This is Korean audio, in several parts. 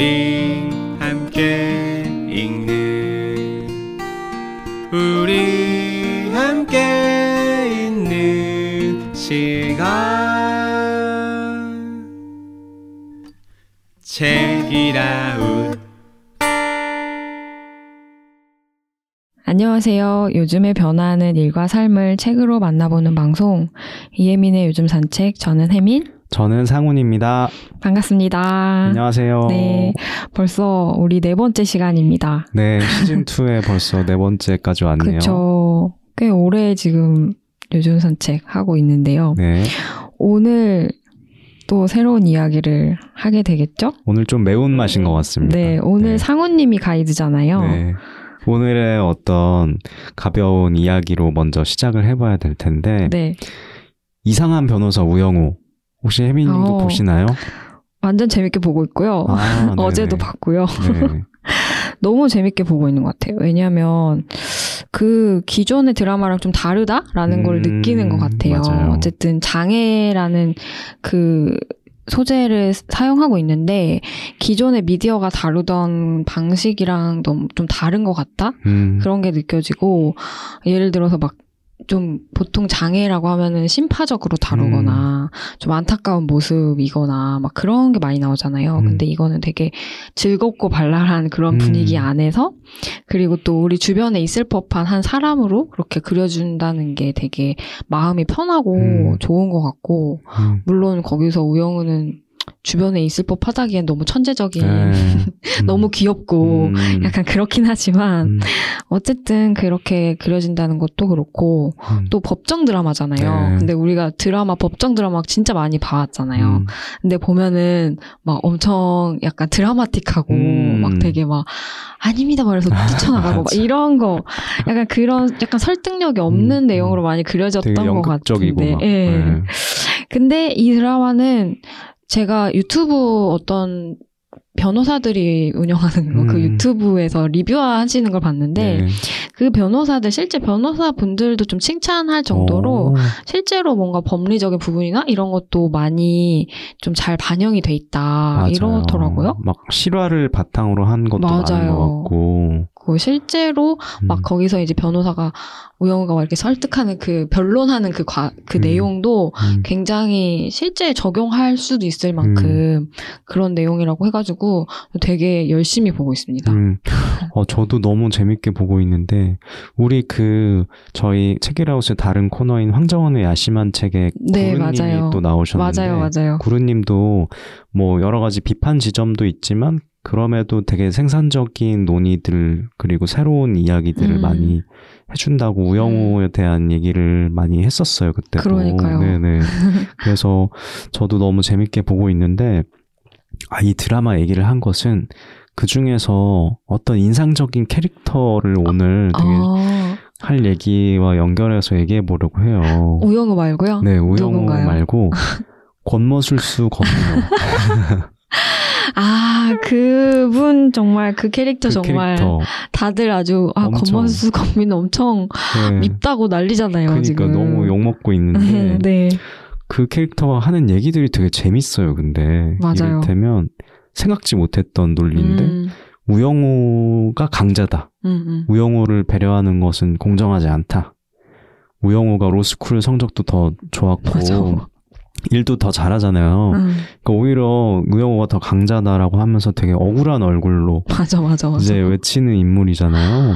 우리 함께 읽는 우리 함께 있는 시간. 책이라운 안녕하세요. 요즘에 변화하는 일과 삶을 책으로 만나보는 방송. 이혜민의 요즘 산책 저는 혜민 저는 상훈입니다. 반갑습니다. 안녕하세요. 네, 벌써 우리 네 번째 시간입니다. 네, 시즌 2에 벌써 네 번째까지 왔네요. 그렇죠. 꽤 오래 지금 요즘 산책 하고 있는데요. 네, 오늘 또 새로운 이야기를 하게 되겠죠? 오늘 좀 매운 맛인 것 같습니다. 네, 오늘 네. 상우님이 가이드잖아요. 네. 오늘의 어떤 가벼운 이야기로 먼저 시작을 해봐야 될 텐데 네, 이상한 변호사 우영우 혹시 혜민님도 어. 보시나요? 완전 재밌게 보고 있고요. 아. 어제도 봤고요. 네. 너무 재밌게 보고 있는 것 같아요. 왜냐하면 그 기존의 드라마랑 좀 다르다라는 걸 음, 느끼는 것 같아요. 맞아요. 어쨌든 장애라는 그 소재를 사용하고 있는데 기존의 미디어가 다루던 방식이랑 너무 좀 다른 것 같다 음, 그런 게 느껴지고 예를 들어서 막 좀 보통 장애라고 하면은 심파적으로 다루거나 좀 안타까운 모습이거나 막 그런 게 많이 나오잖아요. 음. 근데 이거는 되게 즐겁고 발랄한 그런 음. 분위기 안에서 그리고 또 우리 주변에 있을 법한 한 사람으로 그렇게 그려준다는 게 되게 마음이 편하고 음. 좋은 것 같고 음. 물론 거기서 우영우는 주변에 있을 법하다기엔 너무 천재적인 네. 너무 음. 귀엽고 음. 약간 그렇긴 하지만 음. 어쨌든 그렇게 그려진다는 것도 그렇고 음. 또 법정 드라마잖아요. 네. 근데 우리가 드라마 법정 드라마 진짜 많이 봐왔잖아요. 음. 근데 보면은 막 엄청 약간 드라마틱하고 음. 막 되게 막 아닙니다 말해서 뛰쳐나가고 막. 이런 거 약간 그런 약간 설득력이 없는 음. 내용으로 많이 그려졌던 것 같은데. 막. 예. 네. 근데 이 드라마는 제가 유튜브 어떤 변호사들이 운영하는 거, 그 음. 유튜브에서 리뷰하시는 걸 봤는데, 네. 그 변호사들, 실제 변호사 분들도 좀 칭찬할 정도로, 오. 실제로 뭔가 법리적인 부분이나 이런 것도 많이 좀 잘 반영이 돼 있다. 맞아요. 이러더라고요. 막 실화를 바탕으로 한 것도 많은 맞아요. 것 같고. 그 실제로 막 음. 거기서 이제 변호사가 우영우가 막 이렇게 설득하는 그 변론하는 그, 과, 그 음. 내용도 음. 굉장히 실제 적용할 수도 있을 만큼 그런 내용이라고 해가지고 되게 열심히 보고 있습니다. 음, 어, 저도 너무 재밌게 보고 있는데, 우리 그, 저희 책이라우스 다른 코너인 황정원의 야심한 책에 네, 구루님이 맞아요. 또 나오셨는데, 맞아요, 맞아요. 구루님도 뭐 여러 가지 비판 지점도 있지만, 그럼에도 되게 생산적인 논의들, 그리고 새로운 이야기들을 음. 많이 해준다고 우영우에 대한 얘기를 많이 했었어요, 그때도. 그러니까요. 네네. 그래서 저도 너무 재밌게 보고 있는데, 아, 이 드라마 얘기를 한 것은 그 중에서 어떤 인상적인 캐릭터를 오늘 되게 아, 할 얘기와 연결해서 얘기해 보려고 해요. 우영우 말고요? 네, 우영우 누군가요? 말고 권모술수 권민호. 아, 그분 정말 그 캐릭터 그 정말 캐릭터. 다들 아주 아. 권만수 권민 엄청 네. 밉다고 난리잖아요 그러니까 지금. 너무 욕먹고 있는데 네. 그 캐릭터가 하는 얘기들이 되게 재밌어요. 근데 맞아요. 이를테면 생각지 못했던 논리인데 음, 우영우가 강자다. 음, 음. 우영우를 배려하는 것은 공정하지 않다. 우영우가 로스쿨 성적도 더 좋았고 맞아. 일도 더 잘하잖아요. 음, 그러니까 오히려 우영우가 더 강자다라고 하면서 되게 억울한 얼굴로 맞아, 맞아, 맞아. 이제 외치는 인물이잖아요.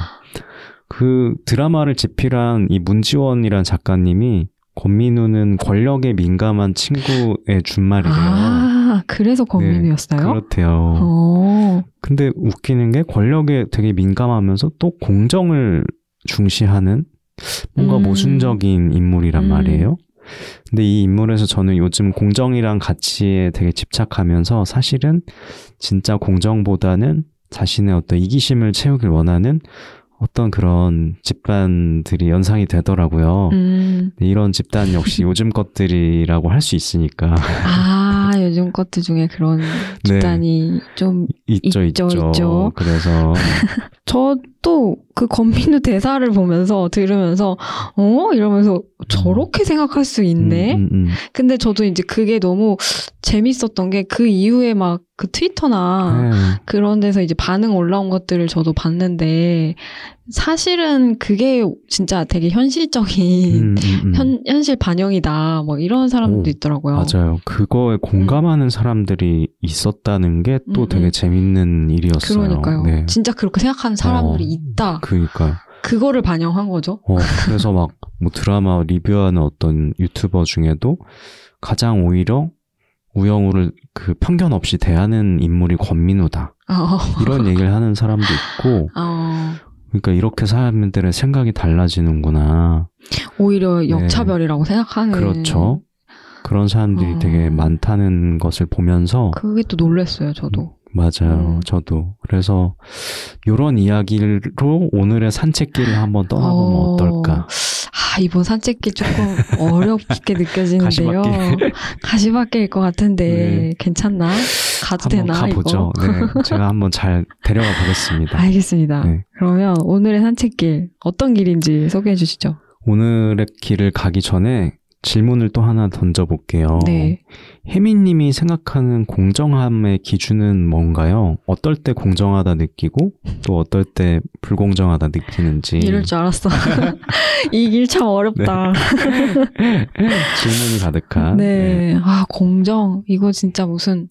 그 드라마를 집필한 이 문지원이란 작가님이 권민우는 권력에 민감한 친구의 준말이래요. 아, 그래서 권민우였어요? 네, 그렇대요. 어, 근데 웃기는 게 권력에 되게 민감하면서 또 공정을 중시하는 뭔가 음. 모순적인 인물이란 음. 말이에요. 근데 이 인물에서 저는 요즘 공정이란 가치에 되게 집착하면서 사실은 진짜 공정보다는 자신의 어떤 이기심을 채우길 원하는 어떤 그런 집단들이 연상이 되더라고요. 음. 이런 집단 역시 요즘 것들이라고 할 수 있으니까 아, 요즘 것들 중에 그런 네. 집단이 좀 있죠, 있죠, 있죠. 있죠. 그래서 저또그 권민우 대사를 보면서 들으면서 어 이러면서 저렇게 생각할 수 있네. 음, 음, 음. 근데 저도 이제 그게 너무 재밌었던 게 그 이후에 막 그 트위터나 네. 그런 데서 이제 반응 올라온 것들을 저도 봤는데 사실은 그게 진짜 되게 현실적인 음, 음, 음. 현, 현실 반영이다. 뭐 이런 사람도 오, 있더라고요. 맞아요. 그거에 공감하는 사람들이 있었다는 게또 음, 되게 음. 재밌는 일이었어요. 그러니까요. 네. 진짜 그렇게 생각하는 사람들이 어. 있다. 그니까요. 그거를 반영한 거죠. 어, 그래서 막 뭐 드라마 리뷰하는 어떤 유튜버 중에도 가장 오히려 우영우를 그 편견 없이 대하는 인물이 권민우다. 어, 이런 얘기를 하는 사람도 있고, 어, 그러니까 이렇게 사람들의 생각이 달라지는구나. 오히려 역차별이라고 생각하는. 네. 그렇죠. 그런 사람들이 어. 되게 많다는 것을 보면서 그게 또 놀랐어요, 저도. 맞아요. 음. 저도. 그래서 요런 이야기로 오늘의 산책길을 한번 떠나보면 어... 떨까 아, 이번 산책길 조금 어렵게 느껴지는데요. 가시밭길. 가시밭길일 것 같은데 네. 괜찮나? 가도 한번 되나 가보죠. 네. 제가 한번 잘 데려가 보겠습니다. 알겠습니다. 네. 그러면 오늘의 산책길 어떤 길인지 소개해 주시죠. 오늘의 길을 가기 전에 질문을 또 하나 던져볼게요. 네. 혜민님이 생각하는 공정함의 기준은 뭔가요? 어떨 때 공정하다 느끼고 또 어떨 때 불공정하다 느끼는지 이럴 줄 알았어. 이 길 참 어렵다. 질문이 가득한 네. 아, 공정. 이거 진짜 무슨,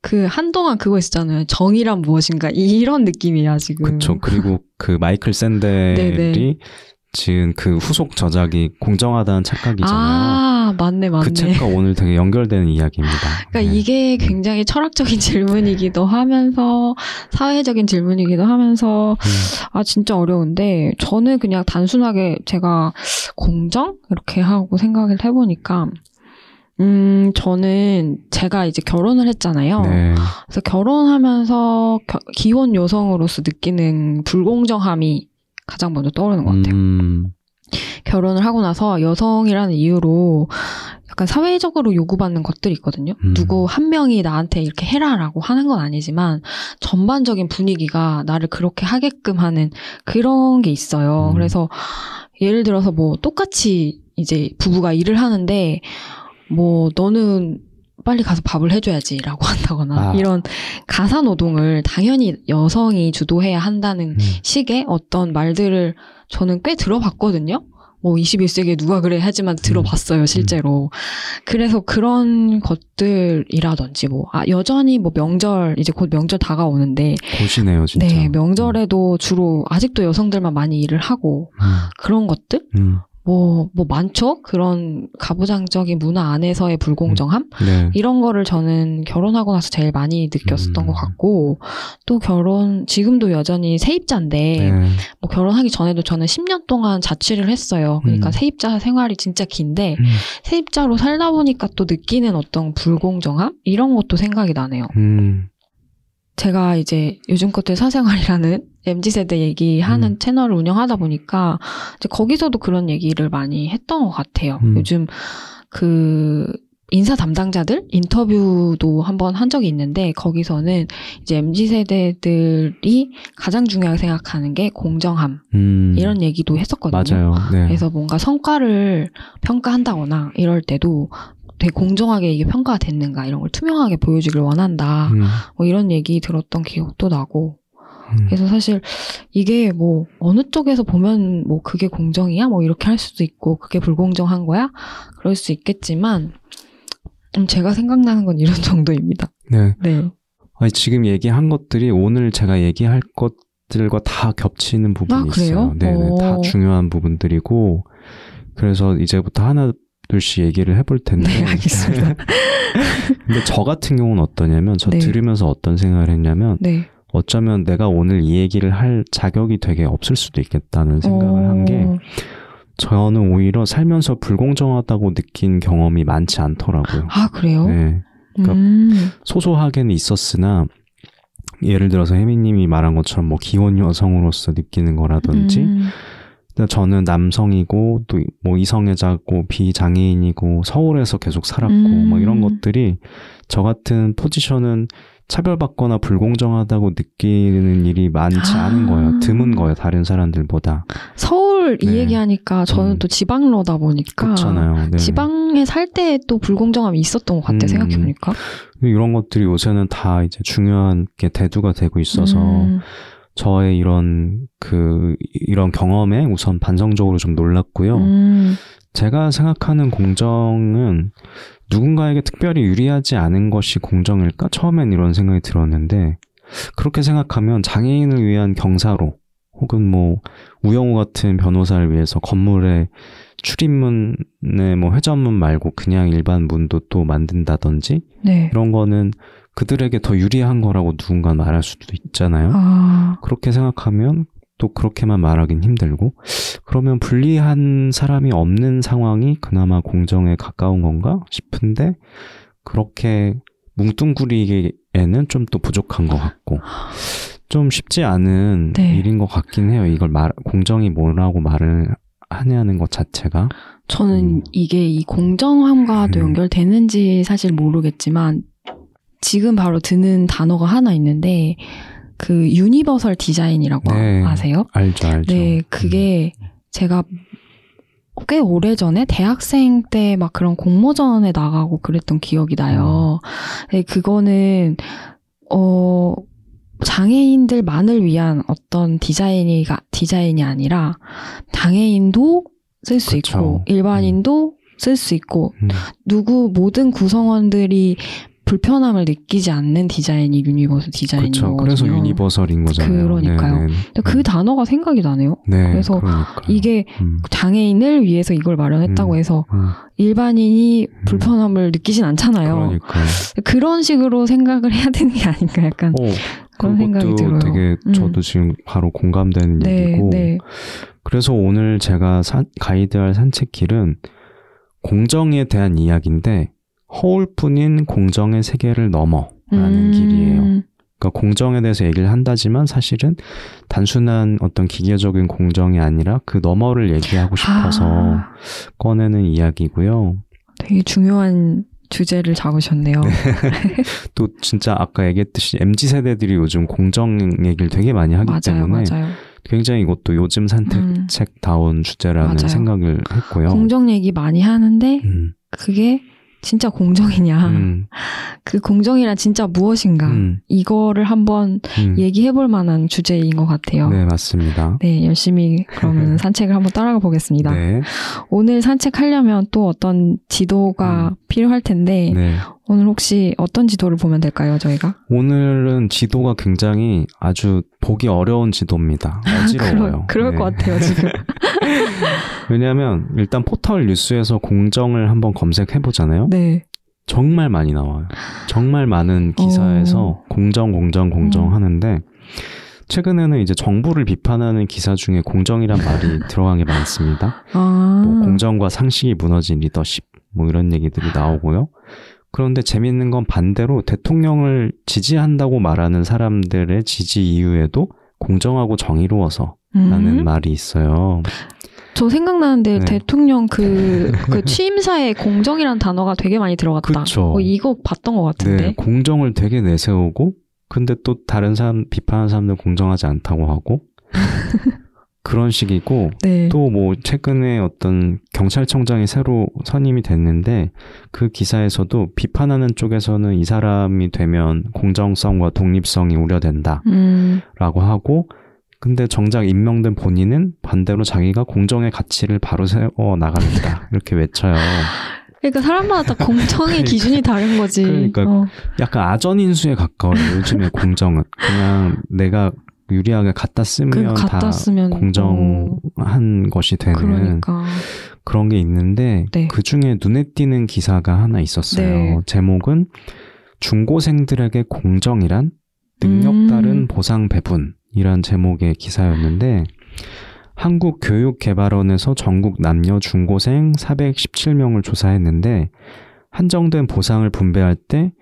그, 한동안 그거 있었잖아요. 정의란 무엇인가. 이런 느낌이야, 지금. 그쵸. 그리고 그 마이클 샌델이 네네. 지은 그 후속 저작이 공정하다는 착각이잖아요. 아, 맞네, 맞네. 그 책과 오늘 되게 연결되는 이야기입니다. 그러니까 네. 이게 굉장히 철학적인 질문이기도 하면서, 사회적인 질문이기도 하면서, 음, 아, 진짜 어려운데, 저는 그냥 단순하게 제가 공정? 이렇게 하고 생각을 해보니까, 음, 저는 제가 이제 결혼을 했잖아요. 네. 그래서 결혼하면서 겨- 기혼 여성으로서 느끼는 불공정함이 가장 먼저 떠오르는 것 같아요. 음, 결혼을 하고 나서 여성이라는 이유로 약간 사회적으로 요구받는 것들이 있거든요. 음. 누구 한 명이 나한테 이렇게 해라라고 하는 건 아니지만 전반적인 분위기가 나를 그렇게 하게끔 하는 그런 게 있어요. 음. 그래서 예를 들어서 뭐 똑같이 이제 부부가 일을 하는데 뭐 너는 빨리 가서 밥을 해줘야지라고 한다거나 아. 이런 가사 노동을 당연히 여성이 주도해야 한다는 음. 식의 어떤 말들을 저는 꽤 들어봤거든요. 뭐 21세기에 누가 그래 하지만 들어봤어요, 실제로. 그래서 그런 것들이라든지 뭐, 아, 여전히 뭐 명절, 이제 곧 명절 다가오는데, 고시네요, 진짜. 네, 명절에도 주로 아직도 여성들만 많이 일을 하고, 음, 그런 것들? 음, 뭐, 뭐 많죠? 그런 가부장적인 문화 안에서의 불공정함? 네. 이런 거를 저는 결혼하고 나서 제일 많이 느꼈었던 음. 것 같고, 또 결혼, 지금도 여전히 세입자인데, 네. 뭐 결혼하기 전에도 저는 10년 동안 자취를 했어요. 그러니까 음. 세입자 생활이 진짜 긴데, 음, 세입자로 살다 보니까 또 느끼는 어떤 불공정함? 이런 것도 생각이 나네요. 음, 제가 이제 요즘 것들 사생활이라는 MZ세대 얘기하는 음. 채널을 운영하다 보니까 이제 거기서도 그런 얘기를 많이 했던 것 같아요. 음. 요즘 그 인사 담당자들 인터뷰도 한번 한 적이 있는데 거기서는 이제 MZ 세대들이 가장 중요하게 생각하는 게 공정함 음. 이런 얘기도 했었거든요. 맞아요. 네. 그래서 뭔가 성과를 평가한다거나 이럴 때도 되게 공정하게 이게 평가가 됐는가 이런 걸 투명하게 보여주길 원한다. 음, 뭐 이런 얘기 들었던 기억도 나고. 음. 그래서 사실 이게 뭐 어느 쪽에서 보면 뭐 그게 공정이야? 뭐 이렇게 할 수도 있고 그게 불공정한 거야? 그럴 수 있겠지만 음, 제가 생각나는 건 이런 정도입니다. 네. 네. 아니, 지금 얘기한 것들이 오늘 제가 얘기할 것들과 다 겹치는 부분이 아, 그래요? 있어요. 네네. 다 오. 중요한 부분들이고, 그래서 이제부터 하나, 둘씩 얘기를 해볼 텐데. 네, 알겠습니다. 근데 저 같은 경우는 어떠냐면, 저 네. 들으면서 어떤 생각을 했냐면, 네. 어쩌면 내가 오늘 이 얘기를 할 자격이 되게 없을 수도 있겠다는 생각을 한 게, 어, 저는 오히려 살면서 불공정하다고 느낀 경험이 많지 않더라고요. 아, 그래요? 네. 그러니까 음. 소소하게는 있었으나 예를 들어서 혜미님이 말한 것처럼 뭐 기혼 여성으로서 느끼는 거라든지 음. 저는 남성이고 또 뭐 이성애자고 비장애인이고 서울에서 계속 살았고 음. 뭐 이런 것들이 저 같은 포지션은 차별받거나 불공정하다고 느끼는 일이 많지 아. 않은 거예요. 드문 거예요. 다른 사람들보다. 서울 이 네. 얘기하니까 저는 음. 또 지방러다 보니까 그렇잖아요. 네. 지방에 살 때 또 불공정함이 있었던 것 같아 음. 생각해보니까. 이런 것들이 요새는 다 이제 중요한 게 대두가 되고 있어서 음. 저의 이런 그 이런 경험에 우선 반성적으로 좀 놀랐고요. 음. 제가 생각하는 공정은 누군가에게 특별히 유리하지 않은 것이 공정일까? 처음엔 이런 생각이 들었는데 그렇게 생각하면 장애인을 위한 경사로 혹은 뭐 우영우 같은 변호사를 위해서 건물에 출입문에 뭐 회전문 말고 그냥 일반 문도 또 만든다든지 네. 이런 거는 그들에게 더 유리한 거라고 누군가 말할 수도 있잖아요. 아, 그렇게 생각하면 또 그렇게만 말하긴 힘들고 그러면 불리한 사람이 없는 상황이 그나마 공정에 가까운 건가 싶은데 그렇게 뭉뚱그리기에는 좀 또 부족한 것 같고 좀 쉽지 않은 네. 일인 것 같긴 해요. 이걸 말 공정이 뭐라고 말을 하냐는 것 자체가 저는 음. 이게 이 공정함과도 음. 연결되는지 사실 모르겠지만 지금 바로 드는 단어가 하나 있는데 그 universal design이라고 네. 아세요? 알죠, 알죠. 네, 그게 제가 꽤 오래 전에 대학생 때 막 그런 공모전에 나가고 그랬던 기억이 나요. 네, 그거는 어 장애인들만을 위한 어떤 디자인이가 디자인이 아니라 장애인도 쓸 수. 있고 일반인도 쓸 수 있고 음, 누구 모든 구성원들이 불편함을 느끼지 않는 디자인이 universal design인. 거거든요. 그래서 universal인 거잖아요. 그러니까요. 네, 네. 근데 그 단어가 생각이 나네요. 네, 그래서 그러니까요. 이게 음, 장애인을 위해서 이걸 마련했다고 음. 해서 음, 일반인이 불편함을 느끼진 않잖아요. 그러니까요. 그런 식으로 생각을 해야 되는 게 아닌가 약간 어, 그런 생각이 들어요. 되게 음. 저도 지금 바로 공감되는 네, 얘기고 네. 그래서 오늘 제가 산- 가이드할 산책길은 공정에 대한 이야기인데 허울뿐인 공정의 세계를 넘어라는 음, 길이에요. 그러니까 공정에 대해서 얘기를 한다지만 사실은 단순한 어떤 기계적인 공정이 아니라 그 너머를 얘기하고 싶어서 아, 꺼내는 이야기고요. 되게 중요한 주제를 잡으셨네요. 또 진짜 아까 얘기했듯이 MZ 세대들이 요즘 공정 얘기를 되게 많이 하기 맞아요, 때문에 맞아요. 굉장히 이것도 요즘 음. 산책다운 주제라는 맞아요. 생각을 했고요. 공정 얘기 많이 하는데 음, 그게 진짜 공정이냐? 음, 그 공정이란 진짜 무엇인가? 음, 이거를 한번 음. 얘기해 볼 만한 주제인 것 같아요. 네, 맞습니다. 네, 열심히 그러면 산책을 한번 따라가 보겠습니다. 네, 오늘 산책하려면 또 어떤 지도가 음. 필요할 텐데 네. 오늘 혹시 어떤 지도를 보면 될까요, 저희가? 오늘은 지도가 굉장히 아주 보기 어려운 지도입니다. 어지러워요. 그럴, 그럴 네. 것 같아요, 지금. 왜냐하면 일단 포털 뉴스에서 공정을 한번 검색해 보잖아요. 네. 정말 많이 나와요. 정말 많은 기사에서 공정, 공정, 공정 어. 음. 하는데 최근에는 이제 정부를 비판하는 기사 중에 공정이란 말이 들어간 게 많습니다. 아. 뭐 공정과 상식이 무너진 리더십 뭐 이런 얘기들이 나오고요. 그런데 재밌는 건 반대로 대통령을 지지한다고 말하는 사람들의 지지 이유에도 공정하고 정의로워서 라는 음? 말이 있어요. 저 생각나는데 네. 대통령 그, 그 취임사에 공정이란 단어가 되게 많이 들어갔다. 그쵸. 어, 이거 봤던 것 같은데. 네, 공정을 되게 내세우고 근데 또 다른 사람 비판하는 사람들 공정하지 않다고 하고 그런 식이고 네. 또뭐 최근에 어떤 경찰청장이 새로 선임이 됐는데 그 기사에서도 비판하는 쪽에서는 이 사람이 되면 공정성과 독립성이 우려된다라고 음, 하고 근데 정작 임명된 본인은 반대로 자기가 공정의 가치를 바로 세워 나가겠다 이렇게 외쳐요. 그러니까 사람마다 다 공정의 그러니까. 기준이 다른 거지. 그러니까 어. 약간 아전인수에 가까워요. 요즘의 공정은 그냥 내가 유리하게 갖다 쓰면 그다 갖다 쓰면 공정한 것이 어, 되는 그러니까 그런 게 있는데 네. 그 중에 눈에 띄는 기사가 하나 있었어요. 네. 제목은 중고생들에게 공정이란 능력 음. 따른 보상 배분이란 제목의 기사였는데 한국교육개발원에서 전국 남녀 중고생 417명을 조사했는데 한정된 보상을 분배할 때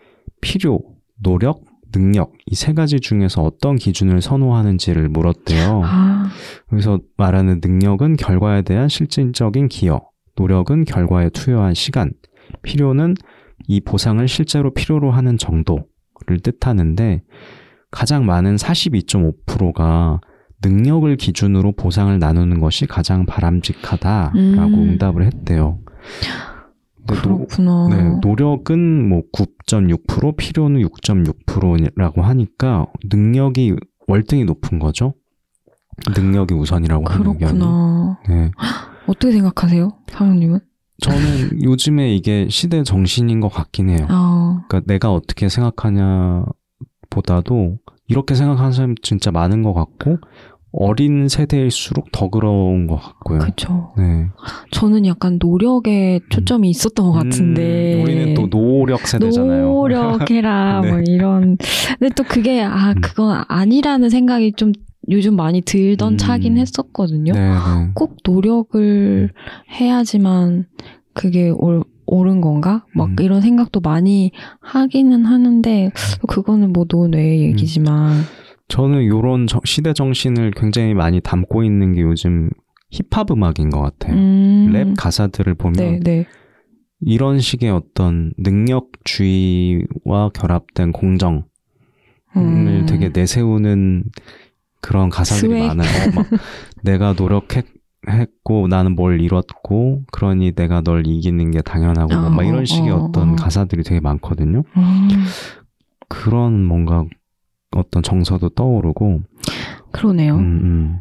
필요, 노력, 능력 이 세 가지 중에서 어떤 기준을 선호하는지를 물었대요. 아, 여기서 말하는 능력은 결과에 대한 실질적인 기여, 노력은 결과에 투여한 시간, 필요는 이 보상을 실제로 필요로 하는 정도. 능력을 뜻하는데 가장 많은 42.5%가 능력을 기준으로 보상을 나누는 것이 가장 바람직하다라고 음. 응답을 했대요. 노- 그렇구나. 네, 노력은 뭐 9.6%, 필요는 6.6%라고 하니까 능력이 월등히 높은 거죠. 능력이 우선이라고 하는 의견이. 그렇구나. 네. 어떻게 생각하세요, 사모님은? 저는 요즘에 이게 시대 정신인 것 같긴 해요. 아, 그러니까 내가 어떻게 생각하냐 보다도 이렇게 생각하는 사람 진짜 많은 것 같고 어린 세대일수록 더 그런 것 같고요. 그쵸. 네. 저는 약간 노력에 초점이 있었던 것 같은데. 음, 우리는 또 노력 세대잖아요. 노력해라, 네. 뭐 이런. 근데 또 그게, 아, 음. 그건 아니라는 생각이 좀 요즘 많이 들던 음. 차긴 했었거든요. 네, 네. 꼭 노력을 해야지만 그게 올, 옳은 건가? 막 음. 이런 생각도 많이 하기는 하는데, 그거는 뭐 노뇌의 얘기지만. 저는 이런 시대 정신을 굉장히 많이 담고 있는 게 요즘 힙합 음악인 것 같아요. 음. 랩 가사들을 보면 네, 네. 이런 식의 어떤 능력주의와 결합된 공정을 음. 되게 내세우는 그런 가사들이 스웩. 많아요. 어, 막 내가 노력했고 나는 뭘 이뤘고 그러니 내가 널 이기는 게 당연하고 뭐 어, 막 이런 식의 어, 어, 떤 어. 가사들이 되게 많거든요. 음. 그런 뭔가 어떤 정서도 떠오르고 그러네요. 음, 음.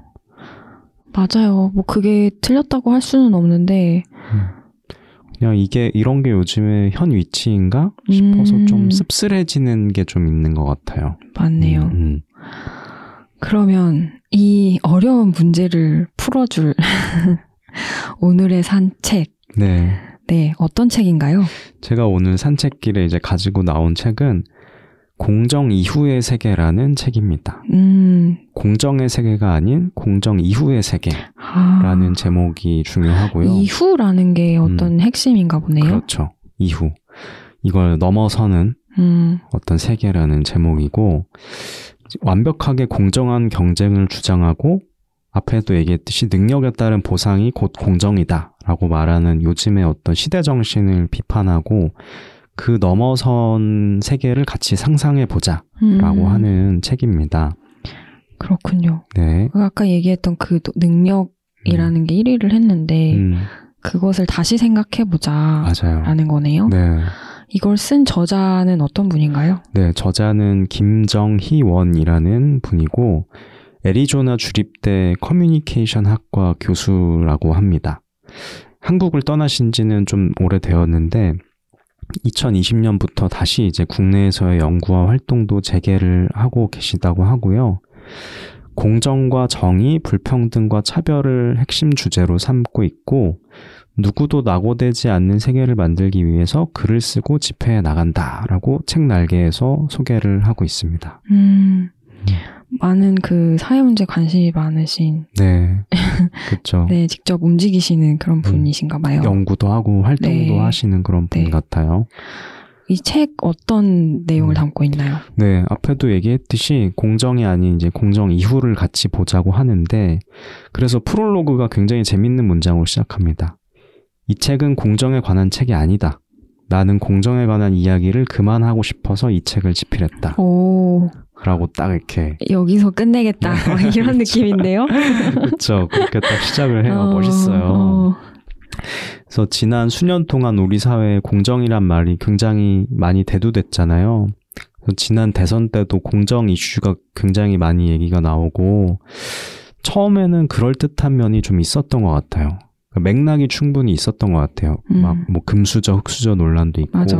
맞아요. 뭐 그게 틀렸다고 할 수는 없는데, 그냥 이게 이런 게 요즘의 현 위치인가 싶어서 음. 좀 씁쓸해지는 게 좀 있는 것 같아요. 맞네요. 음, 음. 그러면 이 어려운 문제를 풀어줄 오늘의 산책. 네. 네, 어떤 책인가요? 제가 오늘 산책길에 이제 가지고 나온 책은 공정 이후의 세계라는 책입니다. 음, 공정의 세계가 아닌 공정 이후의 세계라는 아, 제목이 중요하고요. 이후라는 게 어떤 핵심인가 보네요. 그렇죠. 이후. 이걸 넘어서는 음, 어떤 세계라는 제목이고 완벽하게 공정한 경쟁을 주장하고 앞에도 얘기했듯이 능력에 따른 보상이 곧 공정이다 라고 말하는 요즘의 어떤 시대 정신을 비판하고 그 넘어선 세계를 같이 상상해 보자라고 음, 하는 책입니다. 그렇군요. 네. 아까 얘기했던 그 노- 능력이라는 게 1위를 했는데, 음, 그것을 다시 생각해 보자. 맞아요. 라는 거네요. 네. 이걸 쓴 저자는 어떤 분인가요? 네, 저자는 김정희원이라는 분이고 애리조나 주립대 커뮤니케이션 학과 교수라고 합니다. 한국을 떠나신 지는 좀 오래되었는데 2020년부터 다시 이제 국내에서의 연구와 활동도 재개를 하고 계시다고 하고요. 공정과 정의, 불평등과 차별을 핵심 주제로 삼고 있고 누구도 낙오되지 않는 세계를 만들기 위해서 글을 쓰고 집회에 나간다라고 책 날개에서 소개를 하고 있습니다. 음, 많은 그 사회 문제 관심이 많으신, 네, 그렇죠. 네, 직접 움직이시는 그런 분이신가 봐요. 연구도 하고 활동도 네. 하시는 그런 분 네. 같아요. 이 책 어떤 내용을 음. 담고 있나요? 네, 앞에도 얘기했듯이 공정이 아닌 이제 공정 이후를 같이 보자고 하는데 그래서 프롤로그가 굉장히 재밌는 문장으로 시작합니다. 이 책은 공정에 관한 책이 아니다. 나는 공정에 관한 이야기를 그만하고 싶어서 이 책을 집필했다. 오, 라고 딱 이렇게 여기서 끝내겠다. 네. 막 이런 느낌인데요? 그렇죠. 그렇게 딱 시작을 해요. 어, 멋있어요. 어. 그래서 지난 수년 동안 우리 사회에 공정이란 말이 굉장히 많이 대두됐잖아요. 지난 대선 때도 공정 이슈가 굉장히 많이 얘기가 나오고 처음에는 그럴 듯한 면이 좀 있었던 것 같아요. 그 맥락이 충분히 있었던 것 같아요. 음. 막뭐 금수저, 흑수저 논란도 있고 맞아.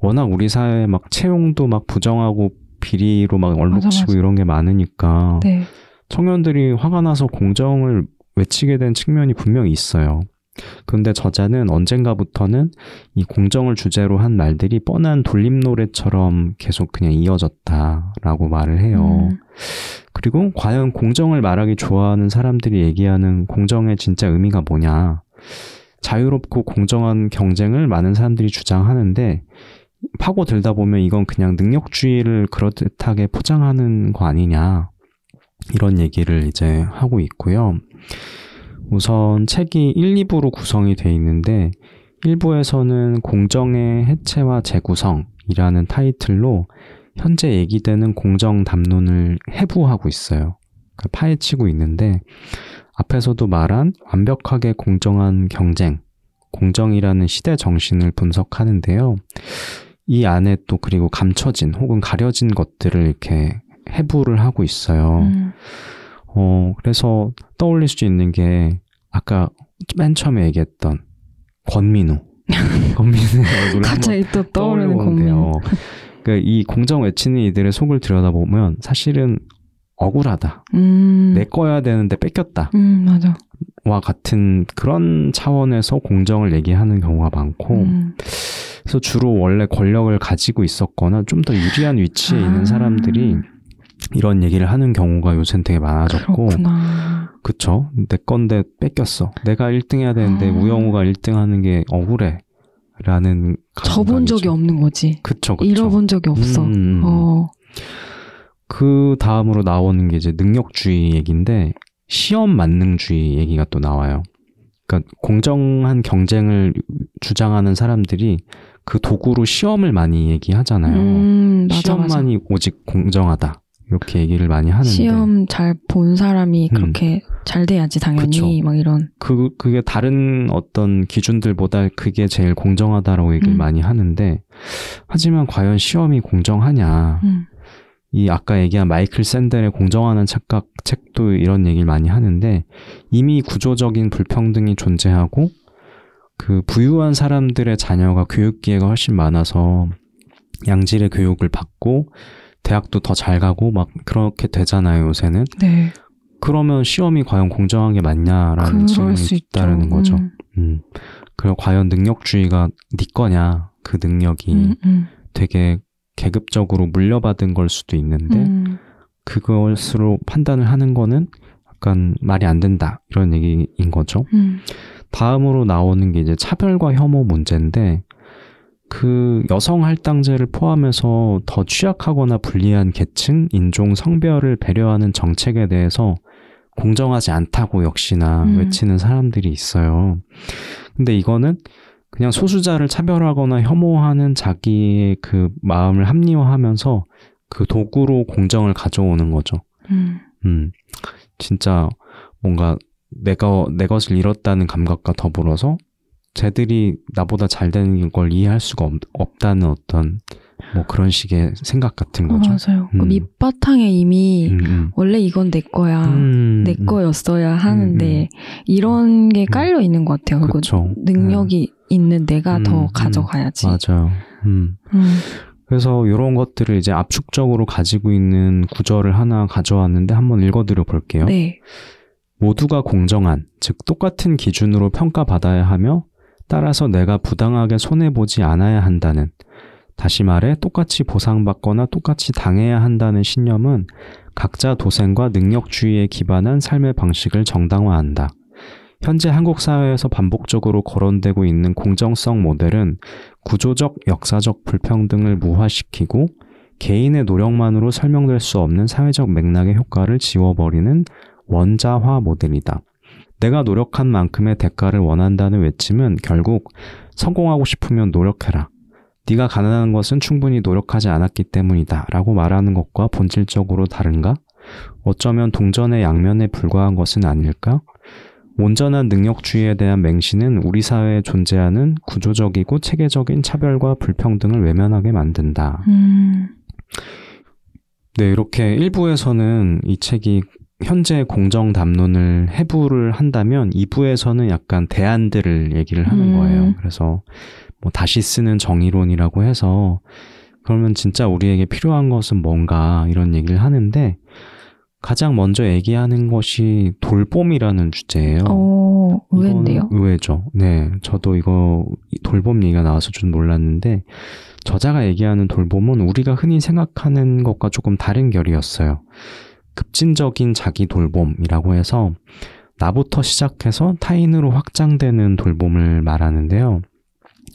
워낙 우리 사회 막 채용도 막 부정하고 비리로 막 얼룩치고. 이런 게 많으니까 네. 청년들이 화가 나서 공정을 외치게 된 측면이 분명히 있어요. 그런데 저자는 언젠가부터는 이 공정을 주제로 한 말들이 뻔한 돌림 노래처럼 계속 그냥 이어졌다라고 말을 해요. 음. 그리고 과연 공정을 말하기 좋아하는 사람들이 얘기하는 공정의 진짜 의미가 뭐냐? 자유롭고 공정한 경쟁을 많은 사람들이 주장하는데 파고들다 보면 이건 그냥 능력주의를 그럴듯하게 포장하는 거 아니냐. 이런 얘기를 이제 하고 있고요. 우선 책이 1, 2부로 구성이 되어 있는데 1부에서는 공정의 해체와 재구성이라는 타이틀로 현재 얘기되는 공정 담론을 해부하고 있어요. 그 파헤치고 있는데 앞에서도 말한 완벽하게 공정한 경쟁, 공정이라는 시대 정신을 분석하는데요. 이 안에 또 그리고 감춰진 혹은 가려진 것들을 이렇게 해부를 하고 있어요. 음. 어, 그래서 떠올릴 수 있는 게 아까 맨 처음에 얘기했던 권민우. 권민우의 얼굴을 갑자기 또 떠오르는. 떠올려보는데요. 그러니까 이 공정 외치는 이들의 속을 들여다보면 사실은 억울하다. 음. 내 거야 되는데 뺏겼다. 음, 맞아. 와 같은 그런 차원에서 공정을 얘기하는 경우가 많고 음. 그래서 주로 원래 권력을 가지고 있었거나 좀 더 유리한 위치에 아. 있는 사람들이 이런 얘기를 하는 경우가 요새는 되게 많아졌고 그렇구나. 그쵸 내 건데 뺏겼어 내가 1등 해야 되는데 아. 우영우가 1등 하는 게 억울해 라는 접은 적이 없는 거지. 그쵸 그쵸 잃어본 적이 없어. 음, 음, 음. 어. 그 다음으로 나오는 게 이제 능력주의 얘기인데 시험 만능주의 얘기가 또 나와요. 그러니까 공정한 경쟁을 주장하는 사람들이 그 도구로 시험을 많이 얘기하잖아요. 음, 맞아, 맞아. 시험만이 오직 공정하다 이렇게 얘기를 많이 하는데 시험 잘 본 사람이 음. 그렇게 잘 돼야지 당연히 그쵸. 막 이런. 그 그게 다른 어떤 기준들보다 그게 제일 공정하다라고 얘기를 음. 많이 하는데 하지만 과연 시험이 공정하냐? 음. 이 아까 얘기한 마이클 샌델의 공정하는 착각 책도 이런 얘기를 많이 하는데 이미 구조적인 불평등이 존재하고 그 부유한 사람들의 자녀가 교육 기회가 훨씬 많아서 양질의 교육을 받고 대학도 더 잘 가고 막 그렇게 되잖아요 요새는 네. 그러면 시험이 과연 공정한 게 맞냐라는 질문이 수 있죠. 있다는 거죠. 음. 음. 그럼 과연 능력주의가 네 거냐 그 능력이 음, 음. 되게 계급적으로 물려받은 걸 수도 있는데 음. 그것으로 판단을 하는 거는 약간 말이 안 된다 이런 얘기인 거죠. 음. 다음으로 나오는 게 이제 차별과 혐오 문제인데 그 여성 할당제를 포함해서 더 취약하거나 불리한 계층, 인종, 성별을 배려하는 정책에 대해서 공정하지 않다고 역시나 음. 외치는 사람들이 있어요. 근데 이거는 그냥 소수자를 차별하거나 혐오하는 자기의 그 마음을 합리화하면서 그 도구로 공정을 가져오는 거죠. 음. 음, 진짜 뭔가 내가 내 것을 잃었다는 감각과 더불어서 쟤들이 나보다 잘 되는 걸 이해할 수가 없, 다는 어떤 뭐 그런 식의 생각 같은 어, 거죠. 맞아요. 그 음. 밑바탕에 이미 음, 음. 원래 이건 내 거야. 음, 내 음. 거였어야 하는데 이런 게 깔려 있는 것 같아요. 그쵸. 능력이 있는 내가 음, 더 음. 가져가야지. 맞아요. 음. 음. 그래서 이런 것들을 이제 압축적으로 가지고 있는 구절을 하나 가져왔는데 한번 읽어드려 볼게요. 네. 모두가 공정한, 즉 똑같은 기준으로 평가받아야 하며 따라서 내가 부당하게 손해보지 않아야 한다는, 다시 말해 똑같이 보상받거나 똑같이 당해야 한다는 신념은 각자 도생과 능력주의에 기반한 삶의 방식을 정당화한다. 현재 한국 사회에서 반복적으로 거론되고 있는 공정성 모델은 구조적, 역사적 불평등을 무화시키고 개인의 노력만으로 설명될 수 없는 사회적 맥락의 효과를 지워버리는 원자화 모델이다. 내가 노력한 만큼의 대가를 원한다는 외침은 결국 성공하고 싶으면 노력해라. 네가 가난한 것은 충분히 노력하지 않았기 때문이다. 라고 말하는 것과 본질적으로 다른가? 어쩌면 동전의 양면에 불과한 것은 아닐까? 온전한 능력주의에 대한 맹신은 우리 사회에 존재하는 구조적이고 체계적인 차별과 불평등을 외면하게 만든다. 음. 네, 이렇게 1부에서는 이 책이 현재 공정 담론을 해부를 한다면 2부에서는 약간 대안들을 얘기를 하는 음. 거예요. 그래서 뭐 다시 쓰는 정의론이라고 해서 그러면 진짜 우리에게 필요한 것은 뭔가 이런 얘기를 하는데 가장 먼저 얘기하는 것이 돌봄이라는 주제예요. 어, 의외인데요. 의외죠. 네. 저도 이거 돌봄 얘기가 나와서 좀 놀랐는데 저자가 얘기하는 돌봄은 우리가 흔히 생각하는 것과 조금 다른 결이었어요. 급진적인 자기 돌봄이라고 해서 나부터 시작해서 타인으로 확장되는 돌봄을 말하는데요.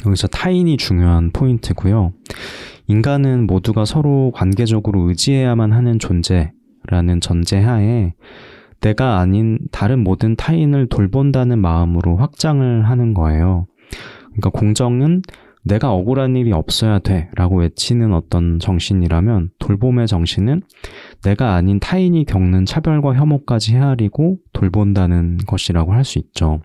여기서 타인이 중요한 포인트고요. 인간은 모두가 서로 관계적으로 의지해야만 하는 존재라는 전제하에 내가 아닌 다른 모든 타인을 돌본다는 마음으로 확장을 하는 거예요. 그러니까 공정은 내가 억울한 일이 없어야 돼 라고 외치는 어떤 정신이라면 돌봄의 정신은 내가 아닌 타인이 겪는 차별과 혐오까지 헤아리고 돌본다는 것이라고 할 수 있죠.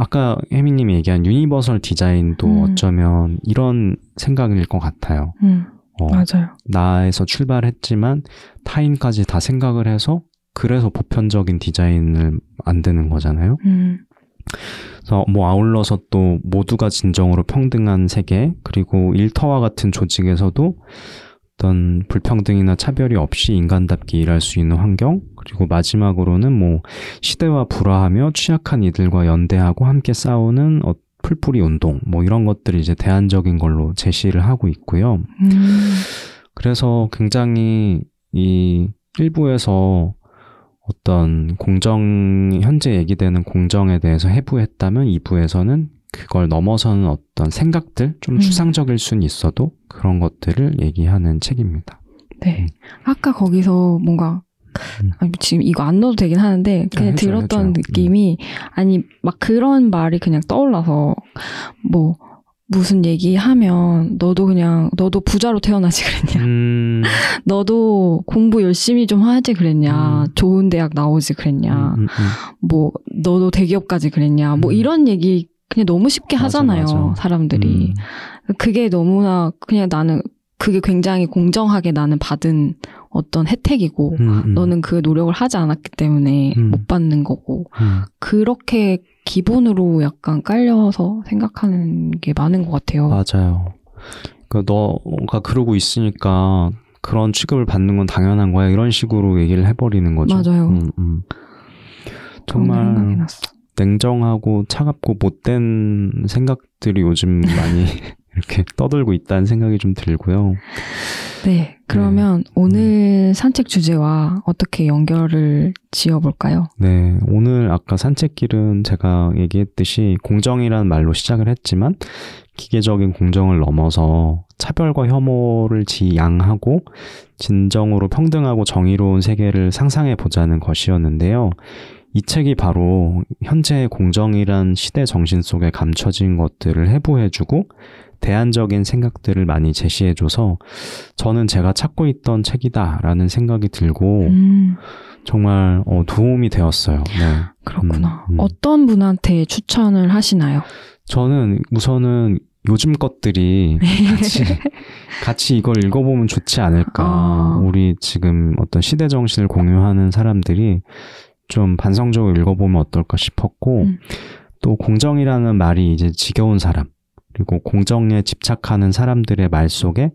아까 혜민님이 얘기한 universal design도 음. 어쩌면 이런 생각일 것 같아요. 음, 어, 맞아요. 나에서 출발했지만 타인까지 다 생각을 해서 그래서 보편적인 디자인을 만드는 거잖아요. 음, 그래서 뭐 아울러서 또 모두가 진정으로 평등한 세계 그리고 일터와 같은 조직에서도 어떤 불평등이나 차별이 없이 인간답게 일할 수 있는 환경 그리고 마지막으로는 뭐 시대와 불화하며 취약한 이들과 연대하고 함께 싸우는 어, 풀뿌리 운동 뭐 이런 것들이 이제 대안적인 걸로 제시를 하고 있고요. 음, 그래서 굉장히 이 일부에서 어떤 공정 현재 얘기되는 공정에 대해서 해부했다면 2부에서는 그걸 넘어서는 어떤 생각들 좀 음. 추상적일 수는 있어도 그런 것들을 얘기하는 책입니다. 네. 음. 아까 거기서 뭔가 음. 아니, 지금 이거 안 넣어도 되긴 하는데 그냥 해줘요, 들었던 해줘요. 음. 느낌이 아니 막 그런 말이 그냥 떠올라서 뭐 무슨 얘기하면 너도 그냥 너도 부자로 태어나지 그랬냐 음, 너도 공부 열심히 좀 하지 그랬냐 음. 좋은 대학 나오지 그랬냐 음, 음, 음. 뭐 너도 대기업까지 그랬냐 뭐 음. 이런 얘기 그냥 너무 쉽게 맞아, 하잖아요 맞아. 사람들이 음. 그게 너무나 그냥 나는 그게 굉장히 공정하게 나는 받은 어떤 혜택이고 음, 음. 너는 그 노력을 하지 않았기 때문에 음. 못 받는 거고 음, 그렇게 기본으로 약간 깔려서 생각하는 게 많은 것 같아요. 맞아요. 그 너가 그러고 있으니까 그런 취급을 받는 건 당연한 거야. 이런 식으로 얘기를 해버리는 거죠. 맞아요. 음, 게 생각이 정말 났어. 냉정하고 차갑고 못된 생각들이 요즘 많이 이렇게 떠들고 있다는 생각이 좀 들고요. 네, 그러면 오늘 산책 주제와 어떻게 연결을 지어볼까요? 네, 오늘 아까 산책길은 제가 얘기했듯이 공정이라는 말로 시작을 했지만 기계적인 공정을 넘어서 차별과 혐오를 지양하고 진정으로 평등하고 정의로운 세계를 상상해 보자는 것이었는데요. 이 책이 바로 현재의 공정이란 시대 정신 속에 감춰진 것들을 해부해주고 대안적인 생각들을 많이 제시해줘서 저는 제가 찾고 있던 책이다라는 생각이 들고 음, 정말 어, 도움이 되었어요. 네. 그렇구나. 음, 음. 어떤 분한테 추천을 하시나요? 저는 우선은 요즘 것들이 같이 같이 이걸 읽어보면 좋지 않을까. 아. 우리 지금 어떤 시대 정신을 공유하는 사람들이 좀 반성적으로 읽어보면 어떨까 싶었고 음. 또 공정이라는 말이 이제 지겨운 사람 그리고 공정에 집착하는 사람들의 말 속에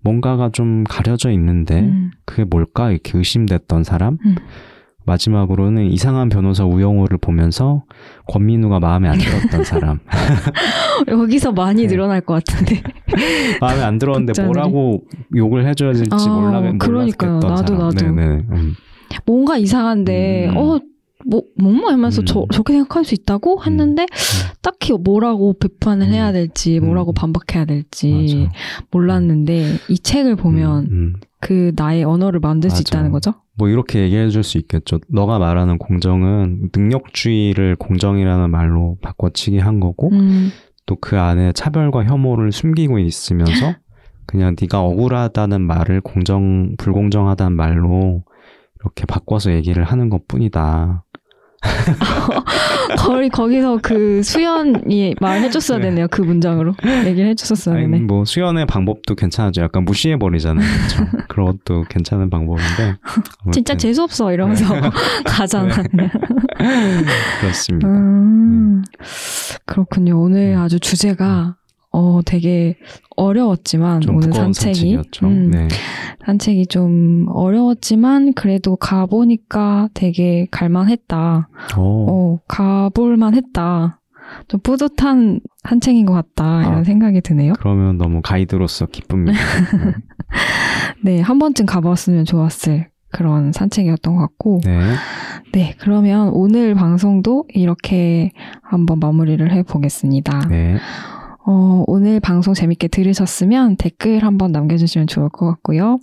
뭔가가 좀 가려져 있는데 음, 그게 뭘까 이렇게 의심됐던 사람 음. 마지막으로는 이상한 변호사 우영우를 보면서 권민우가 마음에 안 들었던 사람 여기서 많이 네. 늘어날 것 같은데. 마음에 안 들었는데 독자들이. 뭐라고 욕을 해줘야 될지 아, 몰라 그러니까요. 몰랐겠던 나도, 사람. 나도. 네네. 음. 뭔가 이상한데, 음. 어, 뭐, 뭐뭐 하면서 음. 저, 저렇게 생각할 수 있다고 했는데, 딱히 뭐라고 비판을 음. 해야 될지, 뭐라고 음. 반박해야 될지 맞아. 몰랐는데, 이 책을 보면 음, 음. 그 나의 언어를 만들 수 맞아. 있다는 거죠? 뭐 이렇게 얘기해 줄 수 있겠죠. 너가 말하는 공정은 능력주의를 공정이라는 말로 바꿔치기 한 거고 음, 또그 안에 차별과 혐오를 숨기고 있으면서 그냥 네가 억울하다는 말을 공정 불공정하다는 말로 이렇게 바꿔서 얘기를 하는 것 뿐이다. 거의 거기서 그 수연이 말해줬어야 네. 되네요. 그 문장으로. 얘기를 해줬었어야 되네. 뭐 수연의 방법도 괜찮아죠. 약간 무시해 버리잖아요. 그렇죠? 그런 것도 괜찮은 방법인데 진짜 아무튼 재수 없어. 이러면서 가잖아. 그냥. 그렇습니다. 음, 그렇군요. 오늘 음. 아주 주제가 어 되게 어려웠지만 좀 오늘 산책이. 음, 네. 산책이 좀 어려웠지만 그래도 가 보니까 되게 갈만했다. 어, 어 가볼만했다. 좀 뿌듯한 산책인 것 같다 이런 아. 생각이 드네요. 그러면 너무 가이드로서 기쁩니다. 네, 한 번쯤 가봤으면 좋았을 그런 산책이었던 것 같고. 네. 네, 그러면 오늘 방송도 이렇게 한번 마무리를 해보겠습니다. 네. 어, 오늘 방송 재밌게 들으셨으면 댓글 한번 남겨주시면 좋을 것 같고요.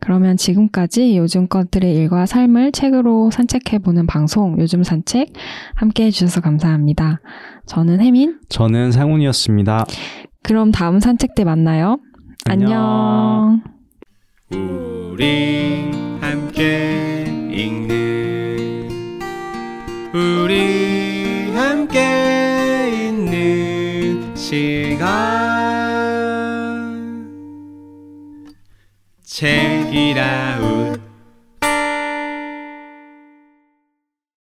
그러면 지금까지 요즘 것들의 일과 삶을 책으로 산책해보는 방송, 요즘 산책, 함께 해주셔서 감사합니다. 저는 혜민. 저는 상훈이었습니다. 그럼 다음 산책 때 만나요. 안녕. 우리 함께 있는. 우리 함께 있는 시간. 책이라웃